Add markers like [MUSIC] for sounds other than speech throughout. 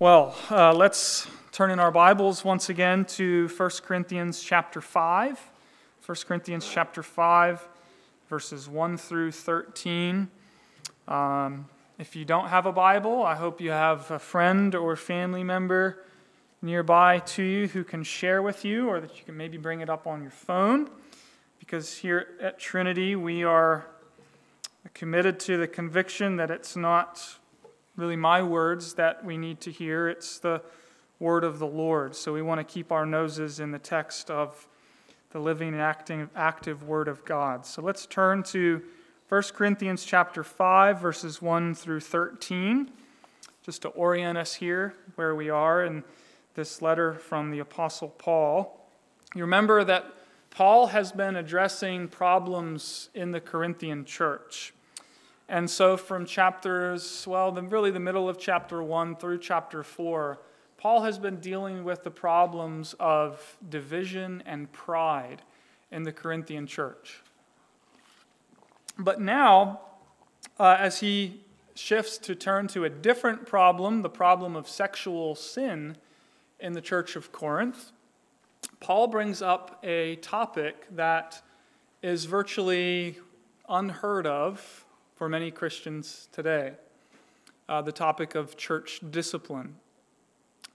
Well, uh, let's turn in our Bibles once again to 1 Corinthians chapter 5. 1 Corinthians chapter 5, verses 1 through 13. Um, if you don't have a Bible, I hope you have a friend or family member nearby to you who can share with you, or that you can maybe bring it up on your phone. Because here at Trinity, we are committed to the conviction that it's not really my words that we need to hear, it's the word of the Lord. So we want to keep our noses in the text of the living and acting, active word of God. So let's turn to 1 Corinthians chapter 5 verses 1 through 13 just to orient us here where we are in this letter from the apostle Paul. You remember that Paul has been addressing problems in the Corinthian church. And so, from chapters, well, the, really the middle of chapter 1 through chapter 4, Paul has been dealing with the problems of division and pride in the Corinthian church. But now, uh, as he shifts to turn to a different problem, the problem of sexual sin in the church of Corinth, Paul brings up a topic that is virtually unheard of for many Christians today uh, the topic of church discipline.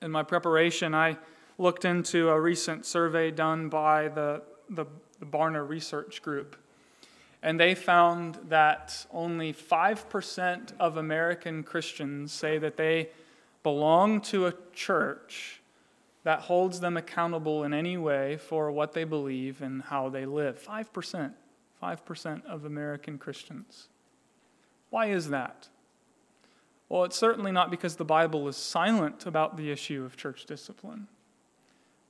In my preparation, I looked into a recent survey done by the, the, the Barna Research Group. And they found that only 5% of American Christians say that they belong to a church that holds them accountable in any way for what they believe and how they live. 5%. 5% of American Christians. Why is that? Well, it's certainly not because the Bible is silent about the issue of church discipline.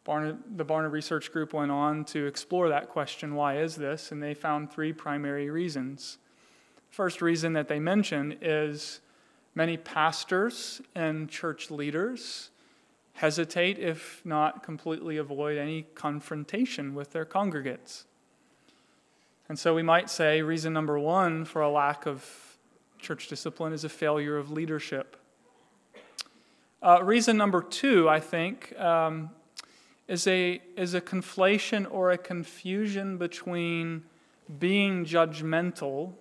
Barna, the Barna Research Group went on to explore that question why is this? And they found three primary reasons. First reason that they mention is many pastors and church leaders hesitate, if not completely avoid, any confrontation with their congregates. And so we might say reason number one for a lack of church discipline is a failure of leadership. Uh, reason number two, I think, um, is, a, is a conflation or a confusion between being judgmental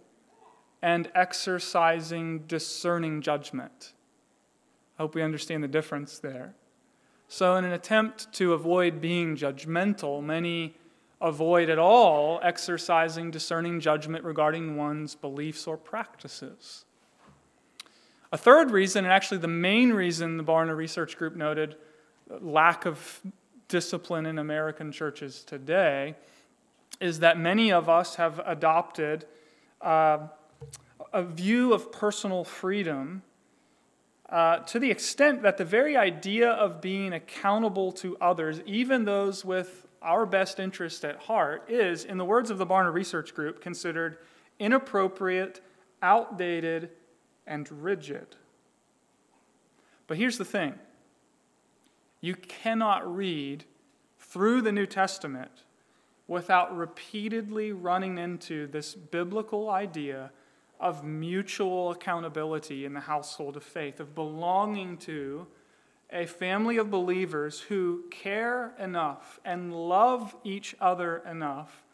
and exercising discerning judgment. I hope we understand the difference there. So, in an attempt to avoid being judgmental, many avoid at all exercising discerning judgment regarding one's beliefs or practices. A third reason, and actually the main reason the Barna Research Group noted lack of discipline in American churches today, is that many of us have adopted uh, a view of personal freedom uh, to the extent that the very idea of being accountable to others, even those with our best interest at heart is, in the words of the Barna Research Group, considered inappropriate, outdated, and rigid. But here's the thing you cannot read through the New Testament without repeatedly running into this biblical idea of mutual accountability in the household of faith, of belonging to a family of believers who care enough and love each other enough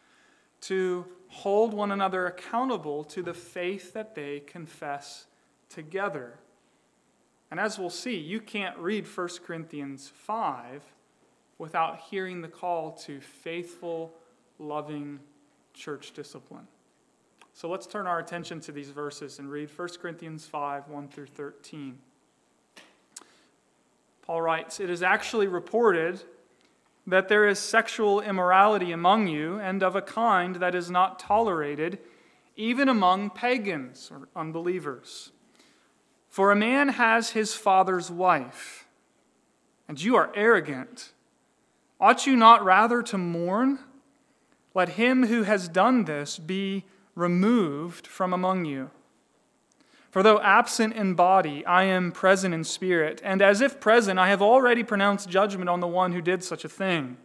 to hold one another accountable to the faith that they confess together. And as we'll see, you can't read 1 Corinthians 5 without hearing the call to faithful, loving church discipline. So let's turn our attention to these verses and read 1 Corinthians 5 1 through 13. Paul writes, It is actually reported that there is sexual immorality among you, and of a kind that is not tolerated even among pagans or unbelievers. For a man has his father's wife, and you are arrogant. Ought you not rather to mourn? Let him who has done this be removed from among you. For though absent in body, I am present in spirit, and as if present, I have already pronounced judgment on the one who did such a thing.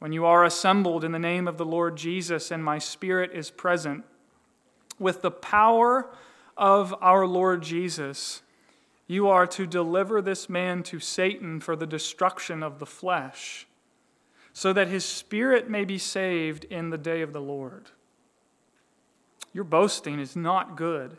When you are assembled in the name of the Lord Jesus, and my spirit is present, with the power of our Lord Jesus, You are to deliver this man to Satan for the destruction of the flesh, so that his spirit may be saved in the day of the Lord. Your boasting is not good.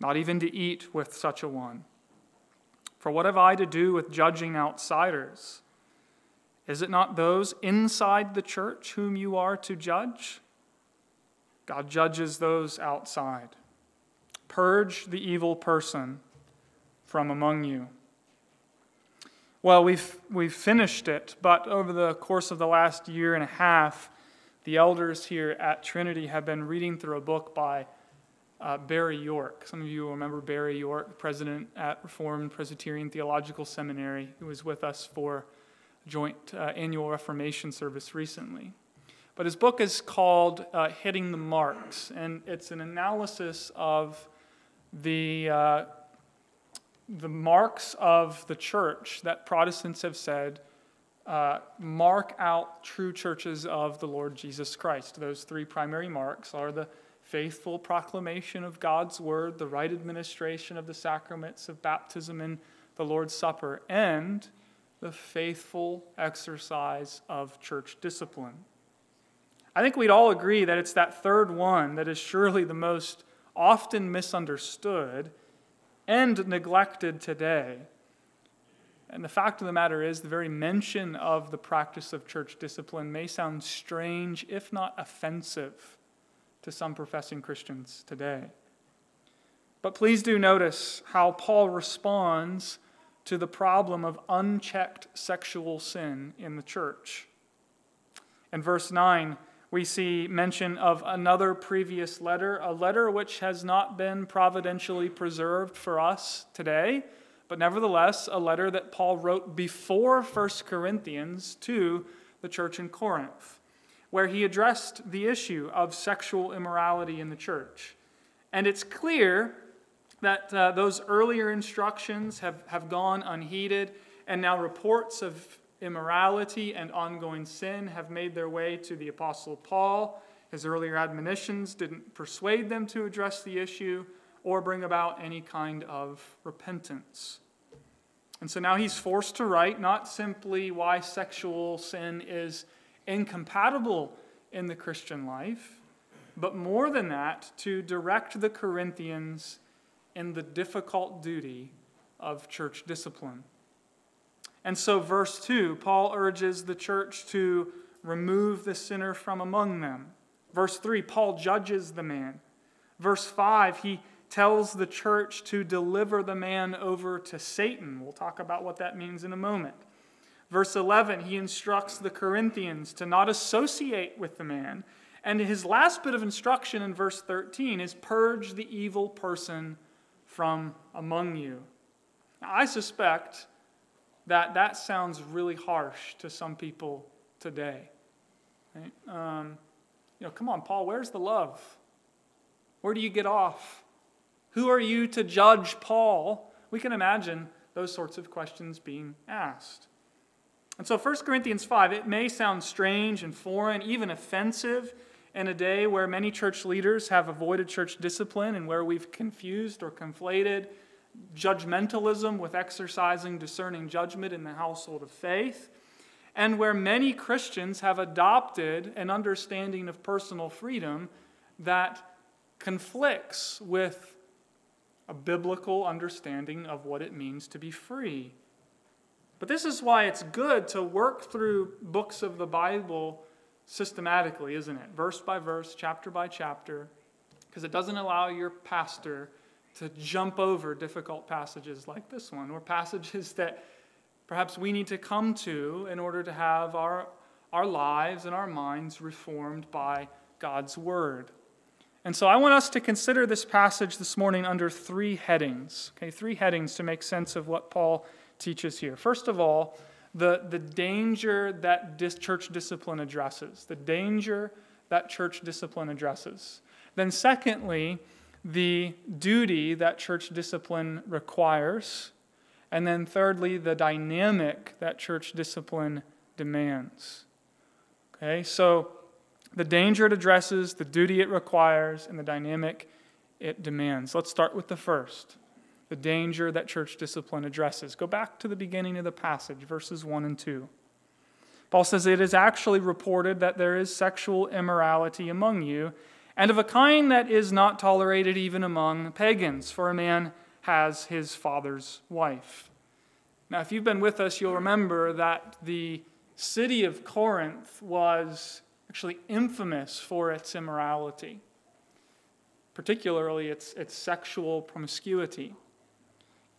Not even to eat with such a one. For what have I to do with judging outsiders? Is it not those inside the church whom you are to judge? God judges those outside. Purge the evil person from among you. Well, we've, we've finished it, but over the course of the last year and a half, the elders here at Trinity have been reading through a book by uh, Barry York. Some of you remember Barry York, president at Reformed Presbyterian Theological Seminary, who was with us for a joint uh, annual Reformation service recently. But his book is called uh, Hitting the Marks, and it's an analysis of the uh, the marks of the church that Protestants have said uh, mark out true churches of the Lord Jesus Christ. Those three primary marks are the faithful proclamation of God's word, the right administration of the sacraments of baptism and the Lord's Supper, and the faithful exercise of church discipline. I think we'd all agree that it's that third one that is surely the most often misunderstood and neglected today. And the fact of the matter is, the very mention of the practice of church discipline may sound strange, if not offensive, to some professing Christians today. But please do notice how Paul responds to the problem of unchecked sexual sin in the church. In verse 9, we see mention of another previous letter, a letter which has not been providentially preserved for us today, but nevertheless a letter that Paul wrote before 1 Corinthians to the church in Corinth, where he addressed the issue of sexual immorality in the church. And it's clear that uh, those earlier instructions have, have gone unheeded, and now reports of immorality and ongoing sin have made their way to the Apostle Paul. His earlier admonitions didn't persuade them to address the issue or bring about any kind of repentance. And so now he's forced to write not simply why sexual sin is incompatible in the Christian life, but more than that, to direct the Corinthians in the difficult duty of church discipline. And so, verse 2, Paul urges the church to remove the sinner from among them. Verse 3, Paul judges the man. Verse 5, he tells the church to deliver the man over to Satan. We'll talk about what that means in a moment. Verse 11, he instructs the Corinthians to not associate with the man. And his last bit of instruction in verse 13 is purge the evil person from among you. Now, I suspect that that sounds really harsh to some people today. Right? Um, you know, come on, Paul, where's the love? Where do you get off? Who are you to judge Paul? We can imagine those sorts of questions being asked. And so 1 Corinthians 5, it may sound strange and foreign, even offensive in a day where many church leaders have avoided church discipline and where we've confused or conflated judgmentalism with exercising discerning judgment in the household of faith, and where many Christians have adopted an understanding of personal freedom that conflicts with a biblical understanding of what it means to be free. But this is why it's good to work through books of the Bible systematically, isn't it? Verse by verse, chapter by chapter, because it doesn't allow your pastor to jump over difficult passages like this one, or passages [LAUGHS] that perhaps we need to come to in order to have our, our lives and our minds reformed by God's Word. And so I want us to consider this passage this morning under three headings. Okay, three headings to make sense of what Paul teaches here. First of all, the, the danger that dis- church discipline addresses. The danger that church discipline addresses. Then, secondly, the duty that church discipline requires. And then, thirdly, the dynamic that church discipline demands. Okay, so the danger it addresses, the duty it requires, and the dynamic it demands. Let's start with the first the danger that church discipline addresses. Go back to the beginning of the passage, verses 1 and 2. Paul says, It is actually reported that there is sexual immorality among you, and of a kind that is not tolerated even among pagans, for a man has his father's wife. Now, if you've been with us, you'll remember that the city of Corinth was actually infamous for its immorality, particularly its, its sexual promiscuity.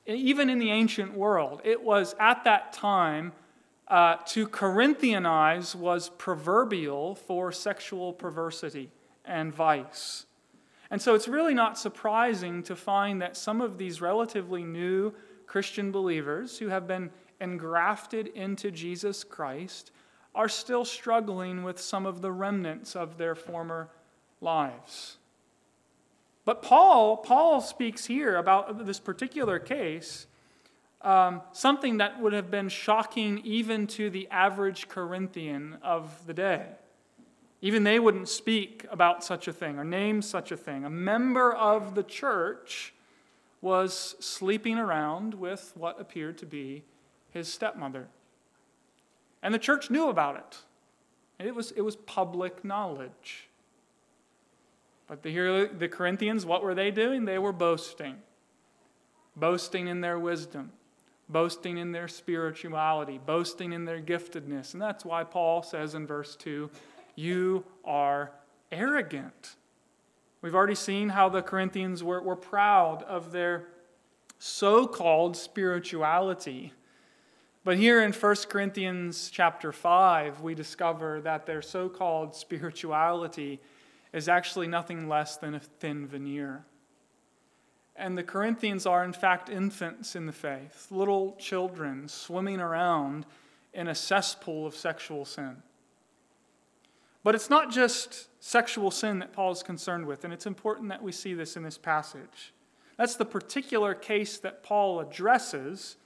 Even in the ancient world, it was at that time uh, to Corinthianize was proverbial for sexual perversity and vice. And so it's really not surprising to find that some of these relatively new Christian believers who have been engrafted into Jesus Christ are still struggling with some of the remnants of their former lives. But Paul, Paul speaks here about this particular case, um, something that would have been shocking even to the average Corinthian of the day. Even they wouldn't speak about such a thing or name such a thing. A member of the church was sleeping around with what appeared to be his stepmother. And the church knew about it. It was, it was public knowledge. But the, here, the Corinthians, what were they doing? They were boasting. Boasting in their wisdom, boasting in their spirituality, boasting in their giftedness. And that's why Paul says in verse 2 You are arrogant. We've already seen how the Corinthians were, were proud of their so called spirituality. But here in 1 Corinthians chapter 5, we discover that their so called spirituality is actually nothing less than a thin veneer. And the Corinthians are, in fact, infants in the faith, little children swimming around in a cesspool of sexual sin. But it's not just sexual sin that Paul is concerned with, and it's important that we see this in this passage. That's the particular case that Paul addresses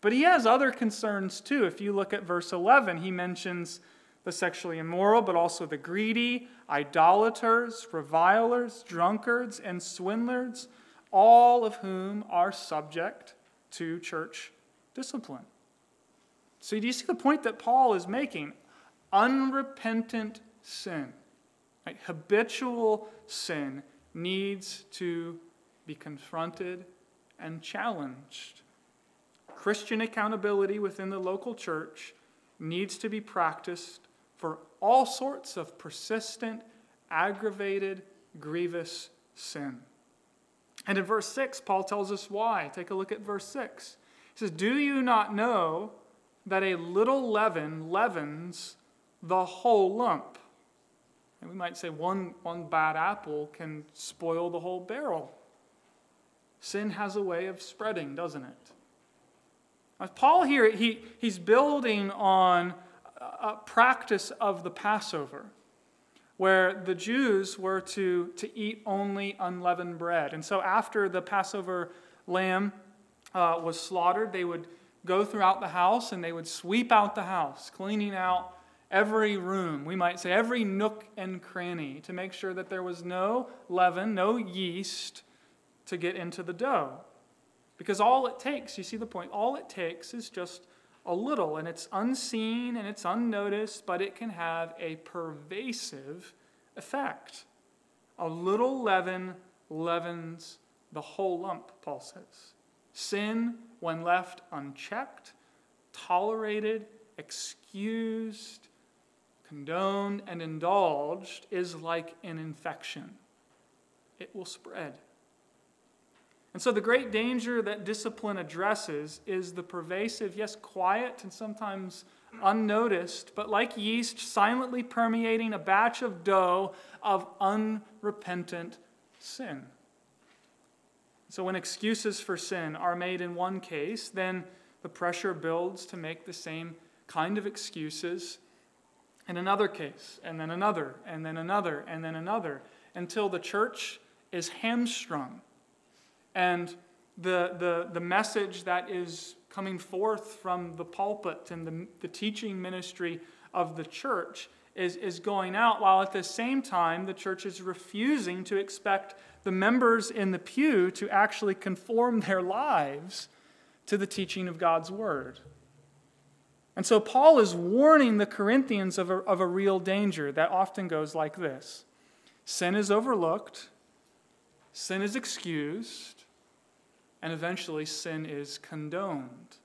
but he has other concerns too. If you look at verse 11, he mentions the sexually immoral, but also the greedy, idolaters, revilers, drunkards, and swindlers, all of whom are subject to church discipline. So, do you see the point that Paul is making? Unrepentant sin, right? habitual sin, needs to be confronted and challenged. Christian accountability within the local church needs to be practiced for all sorts of persistent, aggravated, grievous sin. And in verse 6, Paul tells us why. Take a look at verse 6. He says, Do you not know that a little leaven leavens the whole lump? And we might say one, one bad apple can spoil the whole barrel. Sin has a way of spreading, doesn't it? Paul here, he, he's building on practice of the Passover, where the Jews were to, to eat only unleavened bread. And so after the Passover lamb uh, was slaughtered, they would go throughout the house and they would sweep out the house, cleaning out every room, we might say every nook and cranny, to make sure that there was no leaven, no yeast to get into the dough. Because all it takes, you see the point, all it takes is just a little, and it's unseen and it's unnoticed, but it can have a pervasive effect. A little leaven leavens the whole lump, Paul says. Sin, when left unchecked, tolerated, excused, condoned, and indulged, is like an infection. It will spread. And so, the great danger that discipline addresses is the pervasive, yes, quiet and sometimes unnoticed, but like yeast, silently permeating a batch of dough of unrepentant sin. So, when excuses for sin are made in one case, then the pressure builds to make the same kind of excuses in another case, and then another, and then another, and then another, until the church is hamstrung. And the, the, the message that is coming forth from the pulpit and the, the teaching ministry of the church is, is going out, while at the same time, the church is refusing to expect the members in the pew to actually conform [LAUGHS] their lives to the teaching of God's word. And so Paul is warning the Corinthians of a, of a real danger that often goes like this. Sin is overlooked, sin is excused, and eventually sin is condoned.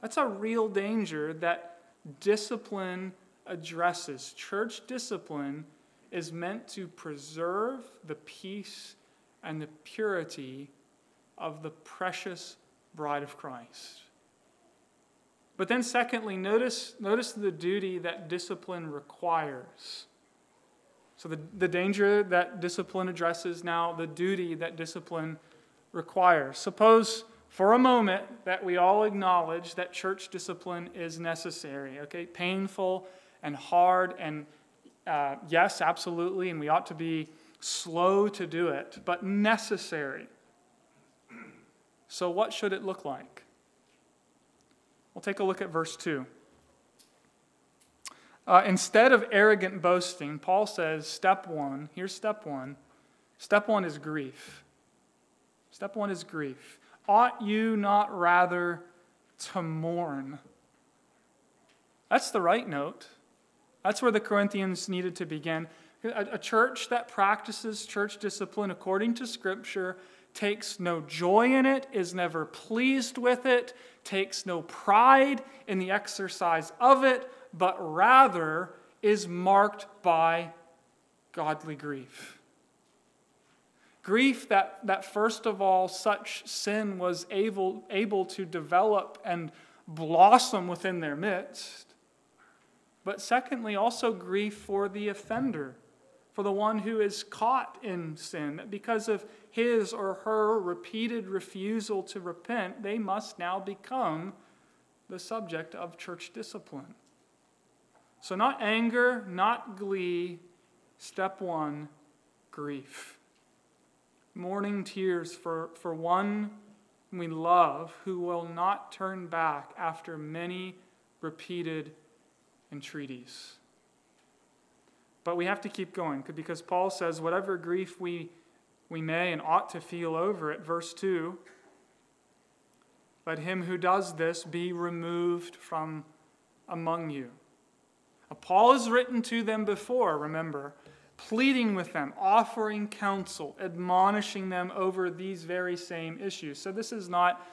That's a real danger that discipline addresses. Church discipline is meant to preserve the peace and the purity of the precious bride of Christ. But then, secondly, notice, notice the duty that discipline requires. So, the, the danger that discipline addresses now, the duty that discipline requires. Suppose for a moment that we all acknowledge that church discipline is necessary, okay? Painful and hard, and uh, yes, absolutely, and we ought to be slow to do it, but necessary. So, what should it look like? We'll take a look at verse 2. Uh, instead of arrogant boasting, Paul says, step one, here's step one. Step one is grief. Step one is grief. Ought you not rather to mourn? That's the right note. That's where the Corinthians needed to begin. A, a church that practices church discipline according to Scripture takes no joy in it, is never pleased with it, takes no pride in the exercise of it, but rather is marked by godly grief. Grief that, that first of all, such sin was able, able to develop and blossom within their midst. But secondly, also grief for the offender, for the one who is caught in sin, because of his or her repeated refusal to repent, they must now become the subject of church discipline. So, not anger, not glee. Step one grief mourning tears for, for one we love who will not turn back after many repeated entreaties. But we have to keep going because Paul says, whatever grief we, we may and ought to feel over it, verse 2 let him who does this be removed from among you. Paul has written to them before, remember, pleading with them, offering counsel, admonishing them over these very same issues. So this is not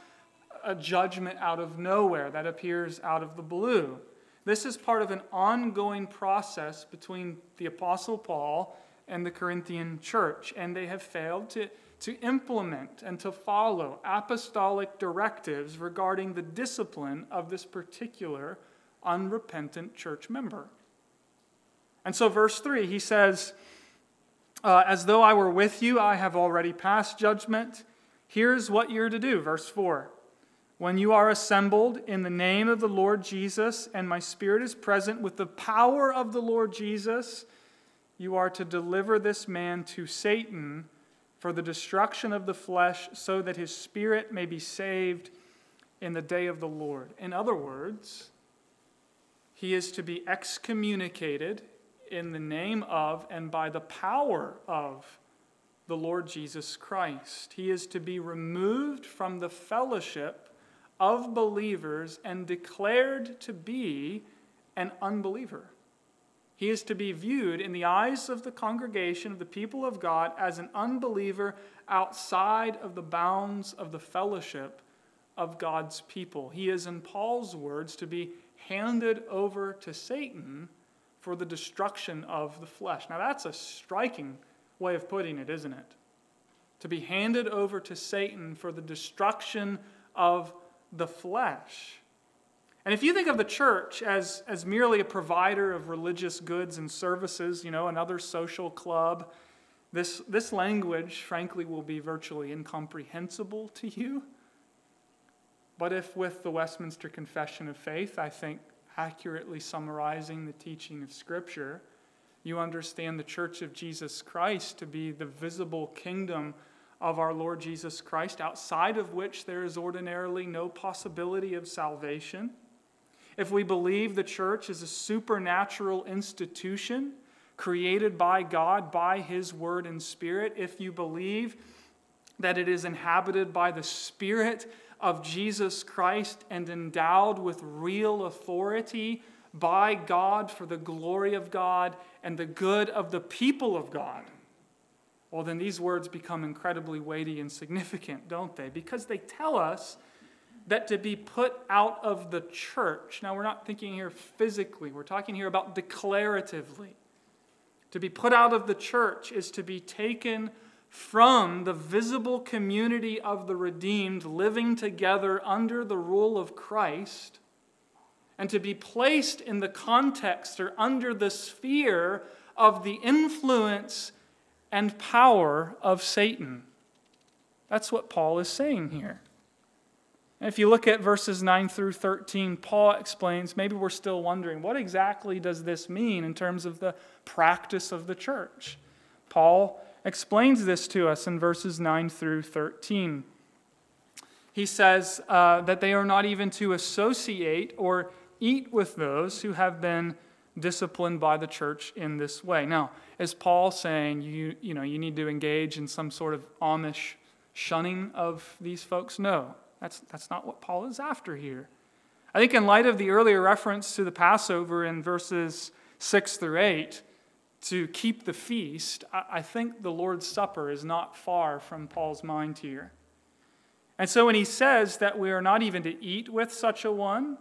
a judgment out of nowhere that appears out of the blue. This is part of an ongoing process between the Apostle Paul and the Corinthian church, and they have failed to, to implement and to follow apostolic directives regarding the discipline of this particular unrepentant church member. And so, verse 3, he says, uh, As though I were with you, I have already passed judgment. Here's what you're to do. Verse 4 When you are assembled in the name of the Lord Jesus, and my spirit is present with the power of the Lord Jesus, you are to deliver this man to Satan for the destruction of the flesh, so that his spirit may be saved in the day of the Lord. In other words, he is to be excommunicated in the name of and by the power of the Lord Jesus Christ. He is to be removed from the fellowship of believers and declared to be an unbeliever. He is to be viewed in the eyes of the congregation of the people of God as an unbeliever outside of the bounds of the fellowship of God's people. He is, in Paul's words, to be handed over to Satan for the destruction of the flesh. Now, that's a striking way of putting it, isn't it? To be handed over to Satan for the destruction of the flesh. And if you think of the church as, as merely a provider of religious goods and services, you know, another social club, this, this language, frankly, will be virtually incomprehensible to you. But if, with the Westminster Confession of Faith, I think accurately summarizing the teaching of Scripture, you understand the Church of Jesus Christ to be the visible kingdom of our Lord Jesus Christ, outside of which there is ordinarily no possibility of salvation. If we believe the church is a supernatural institution created by God, by His Word and Spirit, if you believe that it is inhabited by the Spirit of Jesus Christ and endowed with real authority by God for the glory of God and the good of the people of God, well, then these words become incredibly weighty and significant, don't they? Because they tell us that to be put out of the church, now we're not thinking here physically, we're talking here about declaratively. To be put out of the church is to be taken from the visible community of the redeemed living together under the rule of Christ and to be placed in the context or under the sphere of the influence and power of Satan. That's what Paul is saying here. And if you look at verses 9 through 13, Paul explains maybe we're still wondering what exactly does this mean in terms of the practice of the church? Paul explains this to us in verses 9 through 13. He says uh, that they are not even to associate or eat with those who have been disciplined by the church in this way. Now, is Paul saying you, you, know, you need to engage in some sort of Amish shunning of these folks? No, that's, that's not what Paul is after here. I think, in light of the earlier reference to the Passover in verses 6 through 8, to keep the feast, I think the Lord's Supper is not far from Paul's mind here. And so when he says that we are not even to eat with such a one,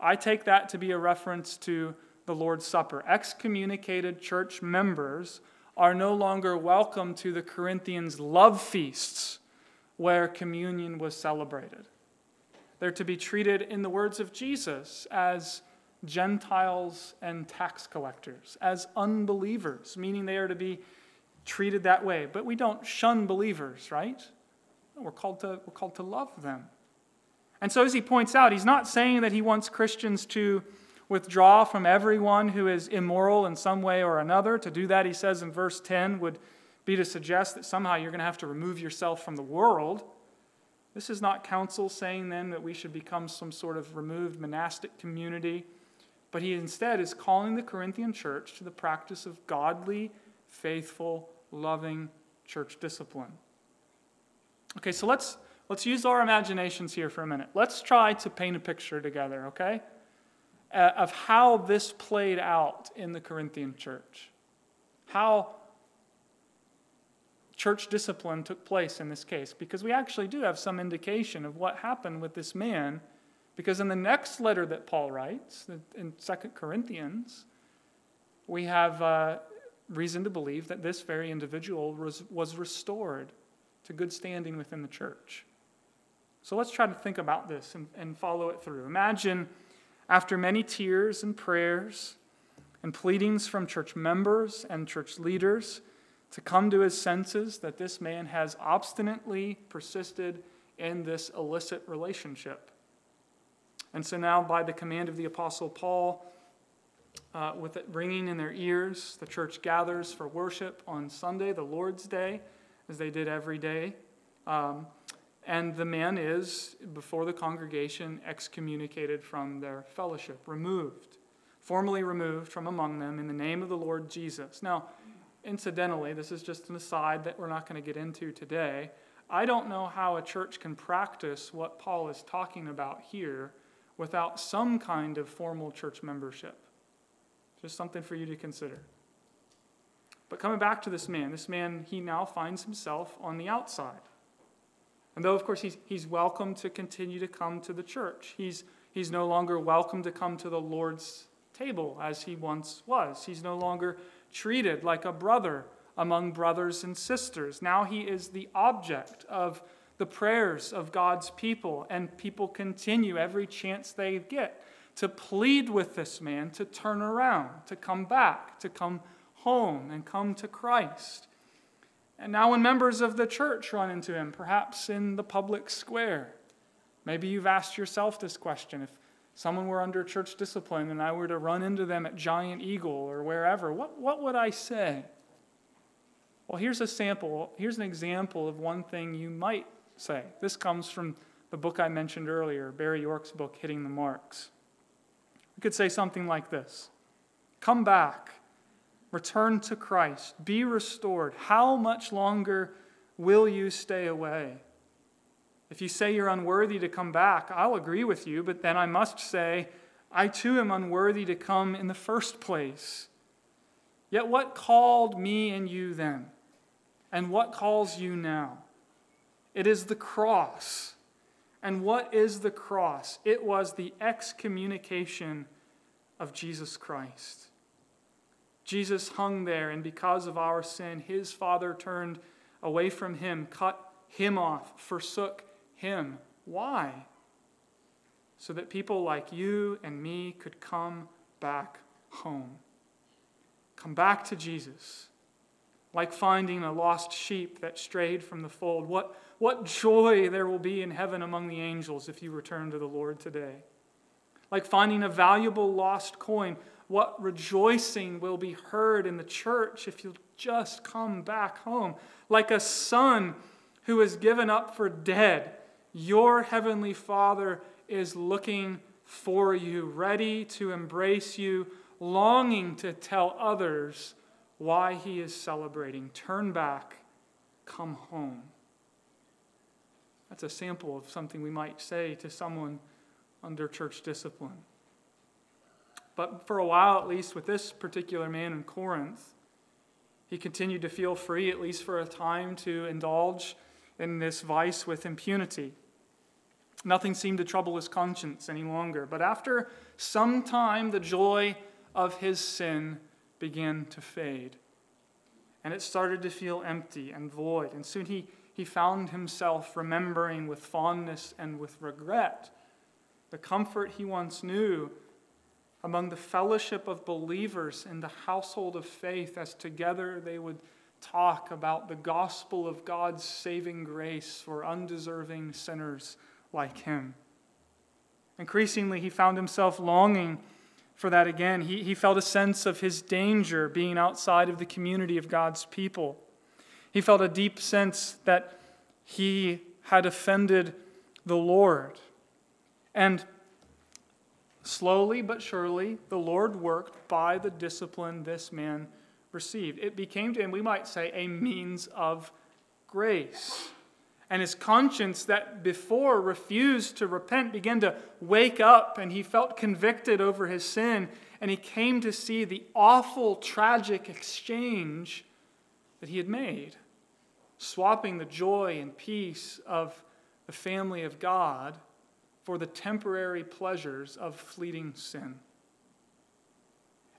I take that to be a reference to the Lord's Supper. Excommunicated church members are no longer welcome to the Corinthians' love feasts where communion was celebrated. They're to be treated, in the words of Jesus, as Gentiles and tax collectors, as unbelievers, meaning they are to be treated that way. But we don't shun believers, right? We're called to, we're called to love them. And so, as he points out, he's not saying that he wants Christians to withdraw from everyone who is immoral in some way or another. To do that, he says in verse 10, would be to suggest that somehow you're going to have to remove yourself from the world. This is not counsel saying then that we should become some sort of removed monastic community but he instead is calling the Corinthian church to the practice of godly, faithful, loving church discipline. Okay, so let's, let's use our imaginations here for a minute. Let's try to paint a picture together, okay, uh, of how this played out in the Corinthian church. How church discipline took place in this case, because we actually do have some indication of what happened with this man because in the next letter that Paul writes, in 2 Corinthians, we have uh, reason to believe that this very individual was, was restored to good standing within the church. So let's try to think about this and, and follow it through. Imagine after many tears and prayers and pleadings from church members and church leaders to come to his senses that this man has obstinately persisted in this illicit relationship. And so now, by the command of the Apostle Paul, uh, with it ringing in their ears, the church gathers for worship on Sunday, the Lord's Day, as they did every day. Um, and the man is, before the congregation, excommunicated from their fellowship, removed, formally removed from among them in the name of the Lord Jesus. Now, incidentally, this is just an aside that we're not going to get into today. I don't know how a church can practice what Paul is talking about here without some kind of formal church membership. Just something for you to consider. But coming back to this man, this man, he now finds himself on the outside. And though, of course, he's, he's welcome to continue to come to the church, he's, he's no longer welcome to come to the Lord's table as he once was. He's no longer treated like a brother among brothers and sisters. Now he is the object of the prayers of God's people, and people continue every chance they get to plead with this man to turn around, to come back, to come home and come to Christ. And now, when members of the church run into him, perhaps in the public square, maybe you've asked yourself this question if someone were under church discipline and I were to run into them at Giant Eagle or wherever, what, what would I say? Well, here's a sample, here's an example of one thing you might say. This comes from the book I mentioned earlier, Barry York's book, Hitting the Marks. We could say something like this Come back Return to Christ. Be restored. How much longer will you stay away? If you say you're unworthy to come back, I'll agree with you, but then I must say, I too am unworthy to come in the first place. Yet what called me and you then? And what calls you now? It is the cross. And what is the cross? It was the excommunication of Jesus Christ. Jesus hung there, and because of our sin, his Father turned away from him, cut him off, forsook him. Why? So that people like you and me could come back home. Come back to Jesus. Like finding a lost sheep that strayed from the fold. What, what joy there will be in heaven among the angels if you return to the Lord today. Like finding a valuable lost coin what rejoicing will be heard in the church if you'll just come back home. Like a son who is given up for dead, your heavenly Father is looking for you, ready to embrace you, longing to tell others why he is celebrating. Turn back, come home. That's a sample of something we might say to someone under church discipline. But for a while, at least with this particular man in Corinth, he continued to feel free, at least for a time, to indulge in this vice with impunity. Nothing seemed to trouble his conscience any longer. But after some time, the joy of his sin began to fade. And it started to feel empty and void. And soon he, he found himself remembering with fondness and with regret the comfort he once knew among the fellowship of believers in the household of faith as together they would talk about the gospel of God's saving grace for undeserving sinners like him. Increasingly, he found himself longing for that again. He, he felt a sense of his danger being outside of the community of God's people. He felt a deep sense that he had offended the Lord. And Slowly but surely, the Lord worked by the discipline this man received. It became to him, we might say, a means of grace. And his conscience, that before refused to repent, began to wake up, and he felt convicted over his sin. And he came to see the awful, tragic exchange that he had made, swapping the joy and peace of the family of God for the temporary pleasures of fleeting sin.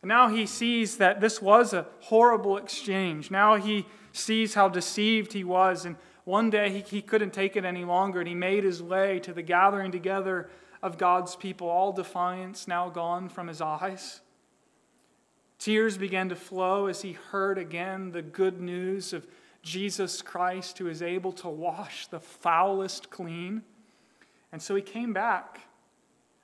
And now he sees that this was a horrible exchange. Now he sees how deceived he was. And one day he, he couldn't take it any longer, and he made his way to the gathering together of God's people, all defiance now gone from his eyes. Tears began to flow as he heard again the good news of Jesus Christ, who is able to wash the foulest clean. And so he came back.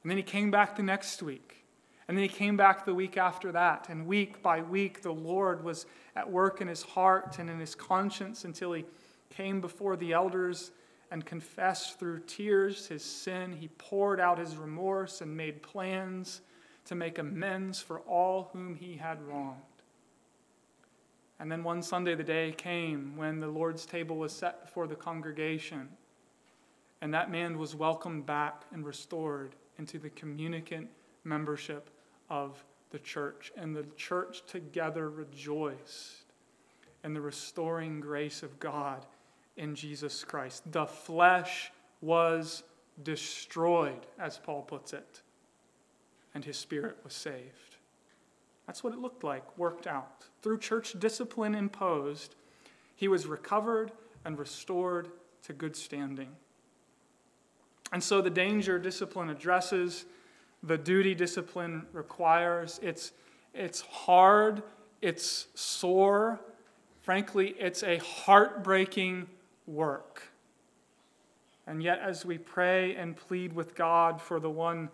And then he came back the next week. And then he came back the week after that. And week by week, the Lord was at work in his heart and in his conscience until he came before the elders and confessed through tears his sin. He poured out his remorse and made plans to make amends for all whom he had wronged. And then one Sunday, the day came when the Lord's table was set before the congregation. And that man was welcomed back and restored into the communicant membership of the church, and the church together rejoiced in the restoring grace of God in Jesus Christ. The flesh was destroyed, as Paul puts it, and his spirit was saved. That's what it looked like, worked out. Through church discipline imposed, he was recovered and restored to good standing. And so the danger discipline addresses, the duty discipline requires. It's, it's hard, it's sore. Frankly, it's a heartbreaking work. And yet, as we pray and plead with God for the one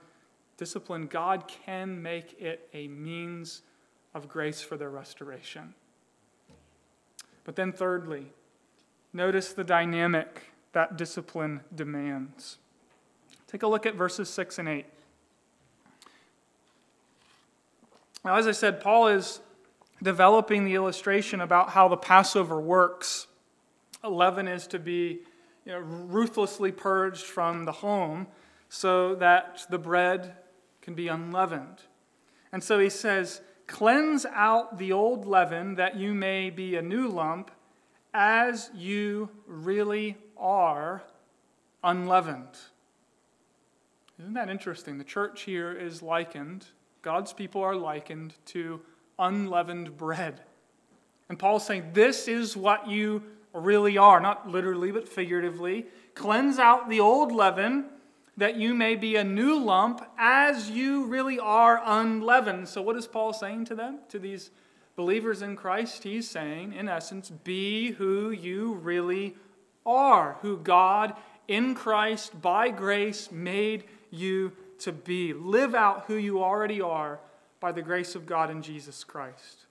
discipline, God can make it a means of grace for their restoration. But then, thirdly, notice the dynamic that discipline demands. Take a look at verses 6 and 8. Now, as I said, Paul is developing the illustration about how the Passover works. Leaven is to be you know, ruthlessly purged from the home so that the bread can be unleavened. And so he says, Cleanse out the old leaven that you may be a new lump as you really are unleavened. Isn't that interesting? The church here is likened, God's people are likened to unleavened bread. And Paul's saying, This is what you really are, not literally, but figuratively. Cleanse out the old leaven that you may be a new lump as you really are unleavened. So, what is Paul saying to them, to these believers in Christ? He's saying, in essence, be who you really are, who God in Christ by grace made you to be. Live out who you already are by the grace of God in Jesus Christ.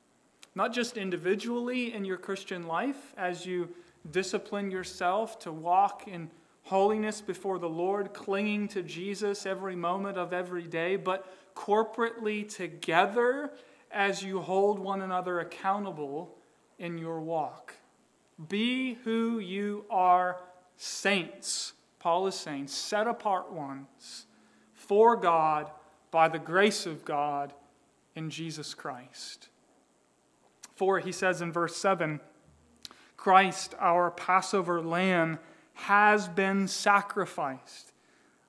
Not just individually in your Christian life as you discipline yourself to walk in holiness before the Lord, clinging to Jesus every moment of every day, but corporately together as you hold one another accountable in your walk. Be who you are, saints. Paul is saying, set apart ones for God by the grace of God in Jesus Christ. For he says in verse 7 Christ, our Passover lamb, has been sacrificed.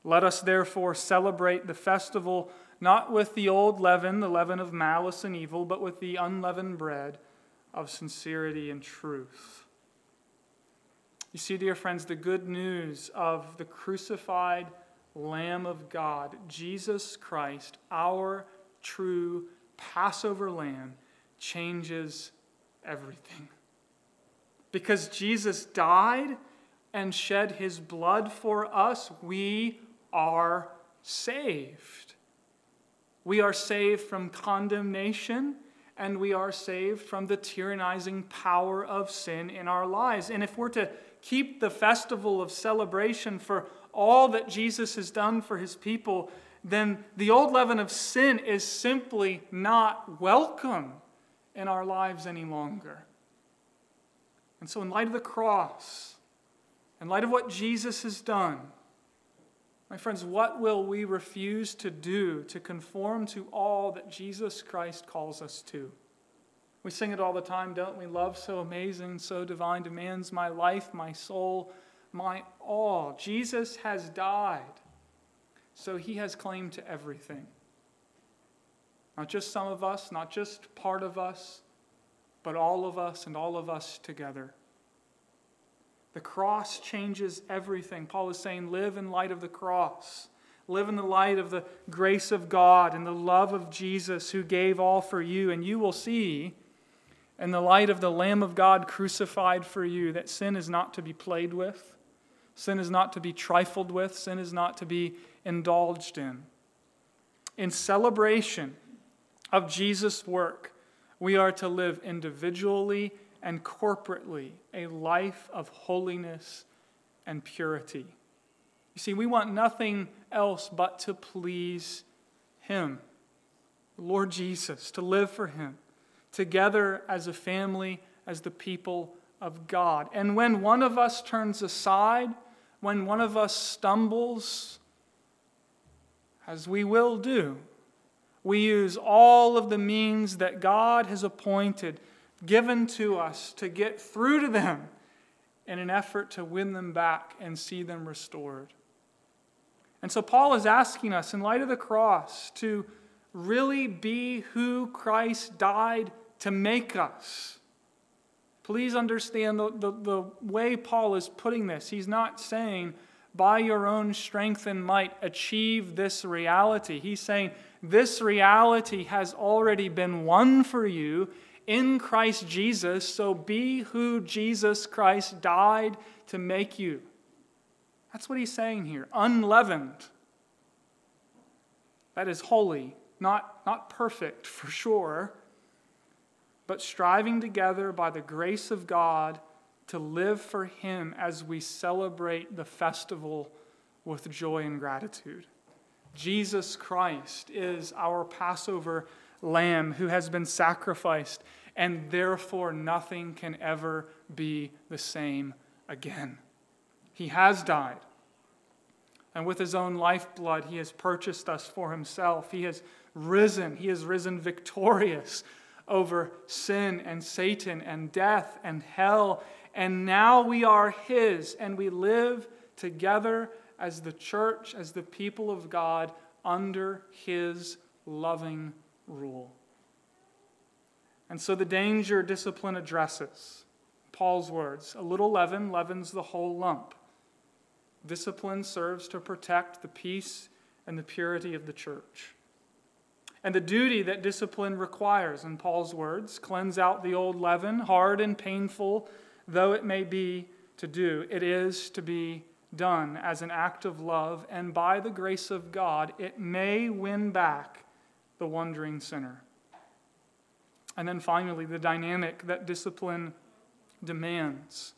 Let us therefore celebrate the festival not with the old leaven, the leaven of malice and evil, but with the unleavened bread of sincerity and truth. You see, dear friends, the good news of the crucified Lamb of God, Jesus Christ, our true Passover lamb, changes everything. Because Jesus died and shed his blood for us, we are saved. We are saved from condemnation and we are saved from the tyrannizing power of sin in our lives. And if we're to keep the festival of celebration for all that Jesus has done for his people, then the old leaven of sin is simply not welcome in our lives any longer. And so, in light of the cross, in light of what Jesus has done, my friends, what will we refuse to do to conform to all that Jesus Christ calls us to? We sing it all the time, don't we? Love so amazing, so divine, demands my life, my soul, my all. Jesus has died, so he has claim to everything. Not just some of us, not just part of us, but all of us and all of us together. The cross changes everything. Paul is saying, live in light of the cross. Live in the light of the grace of God and the love of Jesus who gave all for you. And you will see, in the light of the Lamb of God crucified for you, that sin is not to be played with, sin is not to be trifled with, sin is not to be indulged in. In celebration of Jesus' work, we are to live individually and corporately a life of holiness and purity. You see, we want nothing else but to please Him, Lord Jesus, to live for Him, together as a family, as the people of God. And when one of us turns aside, when one of us stumbles, as we will do, We use all of the means that God has appointed, given to us, to get through to them in an effort to win them back and see them restored. And so Paul is asking us, in light of the cross, to really be who Christ died to make us. Please understand the, the, the, way Paul is putting this. He's not saying, by your own strength and might, achieve this reality. He's saying, this reality has already been won for you in Christ Jesus, so be who Jesus Christ died to make you. That's what he's saying here. Unleavened. That is holy, not, not perfect [LAUGHS] for sure, but striving together by the grace of God to live for Him as we celebrate the festival with joy and gratitude. Jesus Christ is our Passover lamb who has been sacrificed, and therefore nothing can ever be the same again. He has died. And with his own lifeblood, he has purchased us for himself. He has risen. He has risen victorious over sin and Satan and death and hell. And now we are his, and we live together as the church, as the people of God, under his loving rule. And so the danger discipline addresses, Paul's words, a little leaven leavens the whole lump. Discipline serves to protect the peace and the purity of the church. And the duty that discipline requires, in Paul's words, cleanse out the old leaven, hard and painful though it may be to do, it is to be done as an act of love, and by the grace of God, it may win back the wandering sinner. And then finally, the dynamic that discipline demands.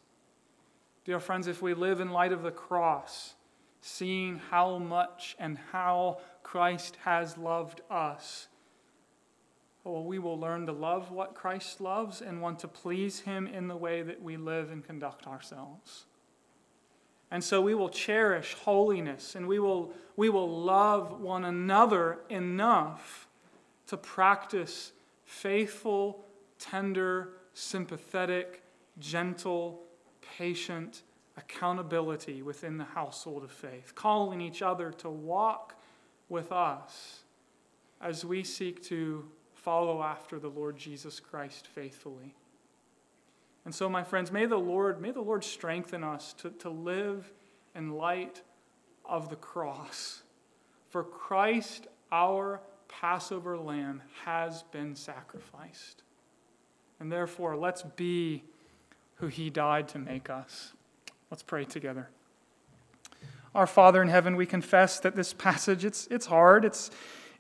Dear friends, if we live in light of the cross, seeing how much and how Christ has loved us, well, we will learn to love what Christ loves and want to please Him in the way that we live and conduct ourselves. And so we will cherish holiness and we will, we will love one another enough to practice faithful, tender, sympathetic, gentle, patient accountability within the household of faith, calling each other to walk with us as we seek to follow after the Lord Jesus Christ faithfully. And so, my friends, may the Lord, may the Lord strengthen us to, to live in light of the cross. For Christ, our Passover lamb, has been sacrificed. And therefore, let's be who he died to make us. Let's pray together. Our Father in heaven, we confess that this passage, it's, it's hard. It's,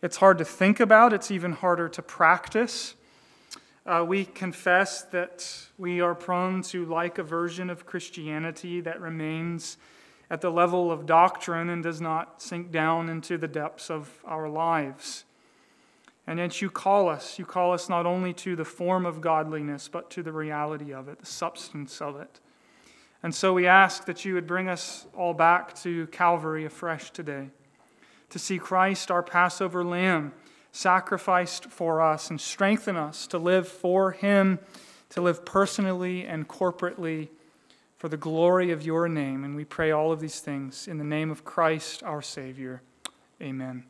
it's hard to think about. It's even harder to practice. Uh, we confess that we are prone to like a version of Christianity that remains at the level of doctrine and does not sink down into the depths of our lives. And yet you call us. You call us not only to the form of godliness, but to the reality of it, the substance of it. And so we ask that you would bring us all back to Calvary afresh today, to see Christ, our Passover lamb, sacrificed for us, and strengthen us to live for him, to live personally and corporately for the glory of your name. And we pray all of these things in the name of Christ, our Savior. Amen.